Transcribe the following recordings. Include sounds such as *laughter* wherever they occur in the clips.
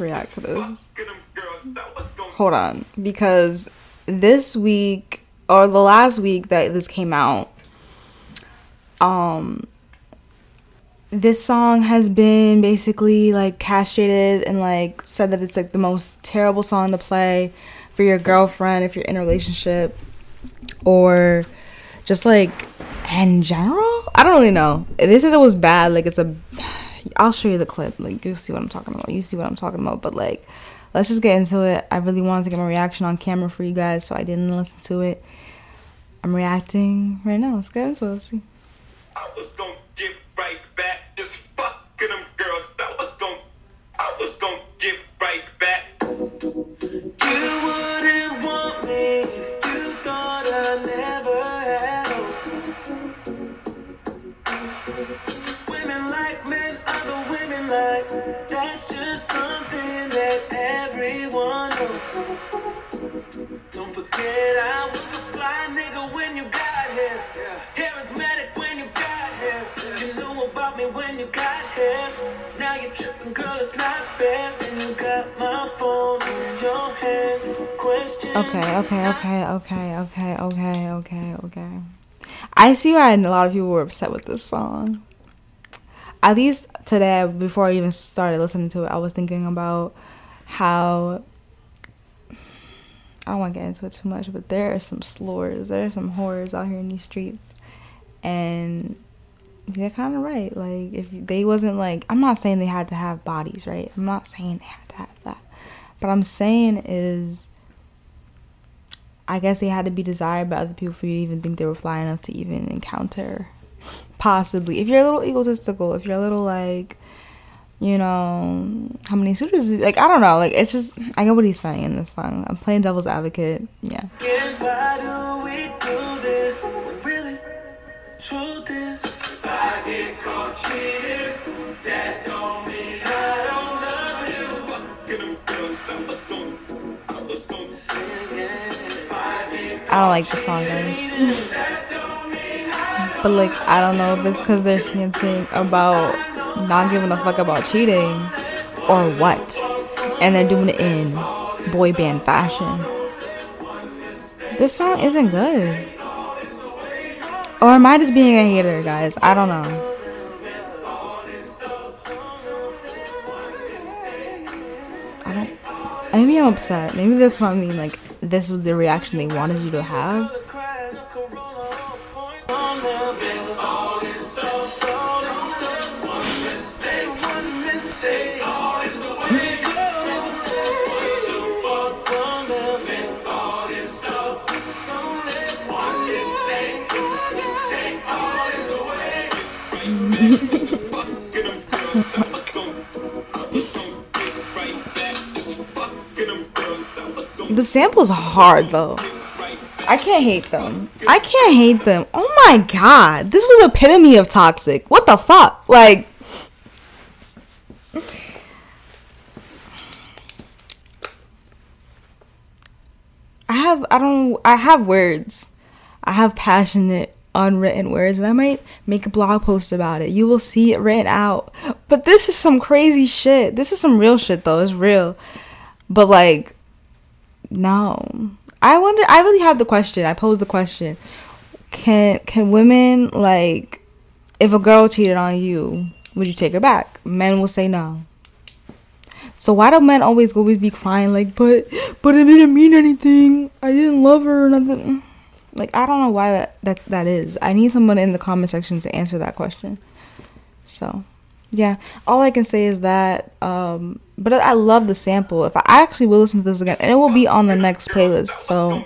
let's react to this. Hold on, because this week or the last week that this came out, um, this song has been basically like castrated and like said that it's like the most terrible song to play for your girlfriend if you're in a relationship or just like in general. I don't really know. They said it was bad. Like it's a. I'll show you the clip. Like you'll see what I'm talking about. You see what I'm talking about. But like, let's just get into it. I really wanted to get my reaction on camera for you guys, so I didn't listen to it. I'm reacting right now. Let's get into it. Let's see. I was gonna get right back, just fucking them girls. Everyone. Don't forget I was a fly nigga when you got here. Charismatic when you got here. You knew about me when you got here. Now you're tripping, girl, it's not fair. And you got my phone in your hands. Question. Okay, okay, okay, okay, okay, okay, okay, okay. I see why a lot of people were upset with this song. At least today, before I even started listening to it, I was thinking about how I don't want to get into it too much, but there are some slurs, there are some horrors out here in these streets, and they're kind of right. Like if they wasn't like, I'm not saying they had to have bodies, right? I'm not saying they had to have that, but I'm saying is, I guess they had to be desired by other people for you to even think they were fly enough to even encounter, possibly. If you're a little egotistical, if you're a little like you know how many suitors like i don't know like it's just i get what he's saying in this song. I'm playing devil's advocate yeah. I don't like the song, guys. *laughs* but like, I don't know if it's because they're chanting about not giving a fuck about cheating or what. And they're doing it in boy band fashion. This song isn't good. Or am I just being a hater, guys? I don't know. I don't. Maybe I'm upset. Maybe that's what I mean. Like, this was the reaction they wanted you to have. The sample's hard though. I can't hate them. I can't hate them. Oh my god. This was epitome of toxic. What the fuck? Like I have I don't I have words. I have passionate unwritten words and I might make a blog post about it. You will see it written out. But this is some crazy shit. This is some real shit though. It's real. But like no. I wonder I really have the question. I posed the question. Can can women like if a girl cheated on you, would you take her back? Men will say no. So why do men always always be crying like, but but it didn't mean anything. I didn't love her or nothing. Like I don't know why that that that is. I need someone in the comment section to answer that question. So, yeah, all I can say is that. Um, but I love the sample. If I, I actually will listen to this again, and it will be on the next playlist. So,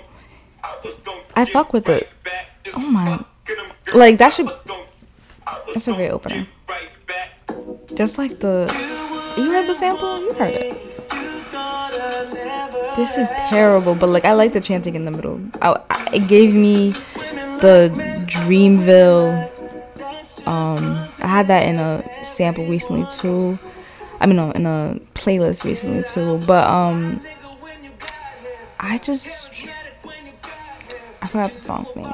I fuck with it. Oh my, like that should. That's a great opener. Just like the, you heard the sample. You heard it. This is terrible, but like I like the chanting in the middle. I, I, it gave me the Dreamville. Um, I had that in a sample recently too. I mean, no, in a playlist recently too. But um, I just I forgot the song's name.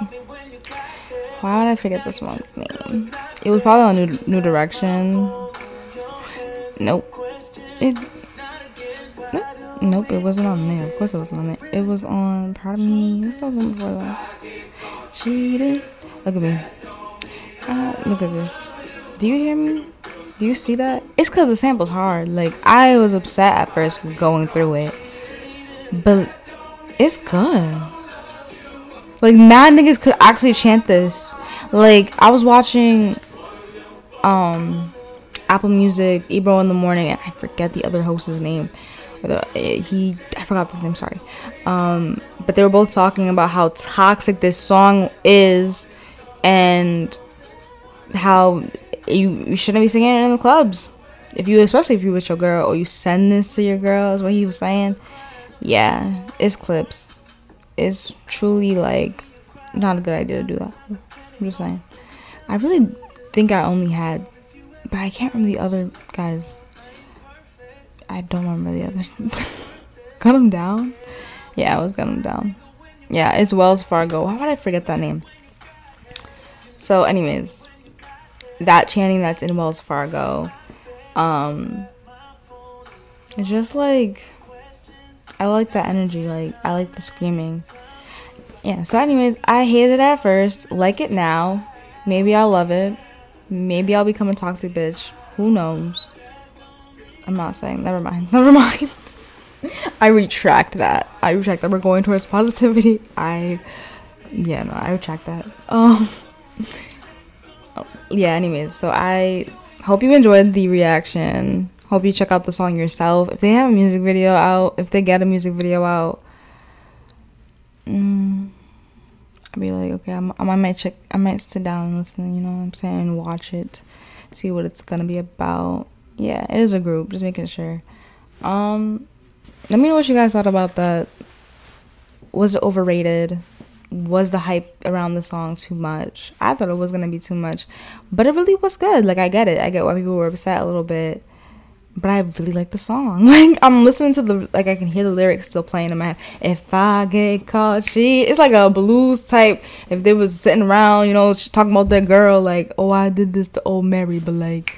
Why would I forget the song's name? It was probably on New, New Direction. Nope. It Nope, it wasn't on there. Of course it wasn't on there. It was on Proud of Me. What's that one before that? Cheating. Look at me. Uh, look at this. Do you hear me? Do you see that? It's because the sample's hard. Like, I was upset at first going through it. But it's good. Like, mad niggas could actually chant this. Like, I was watching um Apple Music, Ebro in the morning, and I forget the other host's name he I forgot the name. Sorry, um, but they were both talking about how toxic this song is, and how you, you shouldn't be singing it in the clubs. If you, especially if you with your girl, or you send this to your girl, is what he was saying. Yeah, it's clips. It's truly like not a good idea to do that. I'm just saying. I really think I only had, but I can't remember the other guys. I don't remember the other. *laughs* gun him down? Yeah, it was gun him down. Yeah, it's Wells Fargo. Why would I forget that name? So, anyways, that chanting that's in Wells Fargo, um, it's just like I like that energy. Like I like the screaming. Yeah. So, anyways, I hated it at first. Like it now. Maybe I'll love it. Maybe I'll become a toxic bitch. Who knows? I'm not saying. Never mind. *laughs* Never mind. I retract that. I retract that. We're going towards positivity. I, yeah, no, I retract that. Um, *laughs* yeah. Anyways, so I hope you enjoyed the reaction. Hope you check out the song yourself. If they have a music video out, if they get a music video out, mm, I'd be like, okay, I'm, I might check. I might sit down and listen. You know what I'm saying? And watch it, see what it's gonna be about yeah, it is a group. Just making sure. Um, let me know what you guys thought about that. Was it overrated? Was the hype around the song too much? I thought it was gonna be too much, but it really was good. Like I get it. I get why people were upset a little bit, but I really like the song. *laughs* Like I'm listening to the like I can hear the lyrics still playing in my head. If I get caught, she it's like a blues type. If they was sitting around, you know, talking about their girl, like oh I did this to old Mary, but like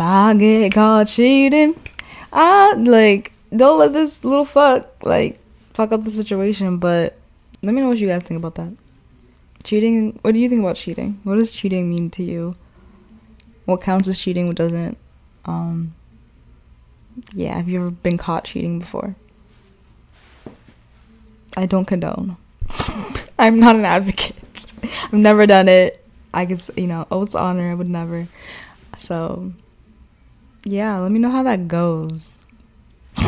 I get caught cheating, I like don't let this little fuck like fuck up the situation. But let me know what you guys think about that. Cheating. What do you think about cheating? What does cheating mean to you? What counts as cheating? What doesn't? Um. Yeah. Have you ever been caught cheating before? I don't condone. *laughs* I'm not an advocate. *laughs* I've never done it. I could, you know, oh, oath's honor. I would never. So yeah, let me know how that goes. *laughs*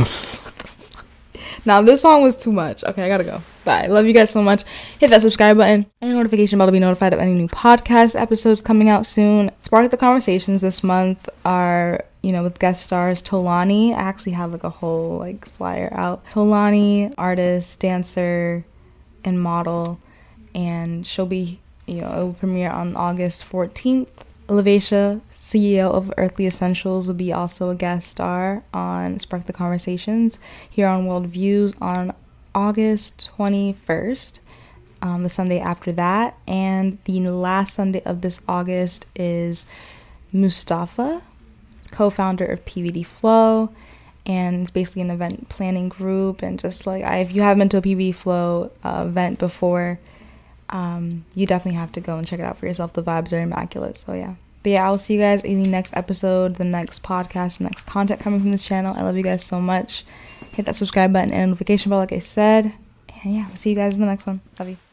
now this song was too much. Okay, I gotta go. Bye. Love you guys so much. Hit that subscribe button and notification bell to be notified of any new podcast episodes coming out soon. Spark the conversations this month are you know with guest stars Tolani. I actually have like a whole like flyer out. Tolani, artist, dancer, and model, and she'll be you know it will premiere on August 14th Lavacia, CEO of Earthly Essentials, will be also a guest star on Spark the Conversations here on World Views on August 21st, um, the Sunday after that. And the last Sunday of this August is Mustafa, co founder of PVD Flow. And it's basically an event planning group. And just like, I, if you haven't been to a PVD Flow uh, event before, um, you definitely have to go and check it out for yourself. The vibes are immaculate. So yeah. But yeah, I'll see you guys in the next episode, the next podcast, the next content coming from this channel. I love you guys so much. Hit that subscribe button and notification bell, like I said. And yeah, I'll see you guys in the next one. Love you.